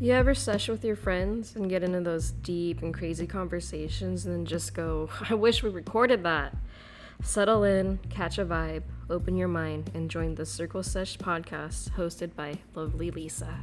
You ever sesh with your friends and get into those deep and crazy conversations and then just go, I wish we recorded that? Settle in, catch a vibe, open your mind, and join the Circle Sesh podcast hosted by lovely Lisa.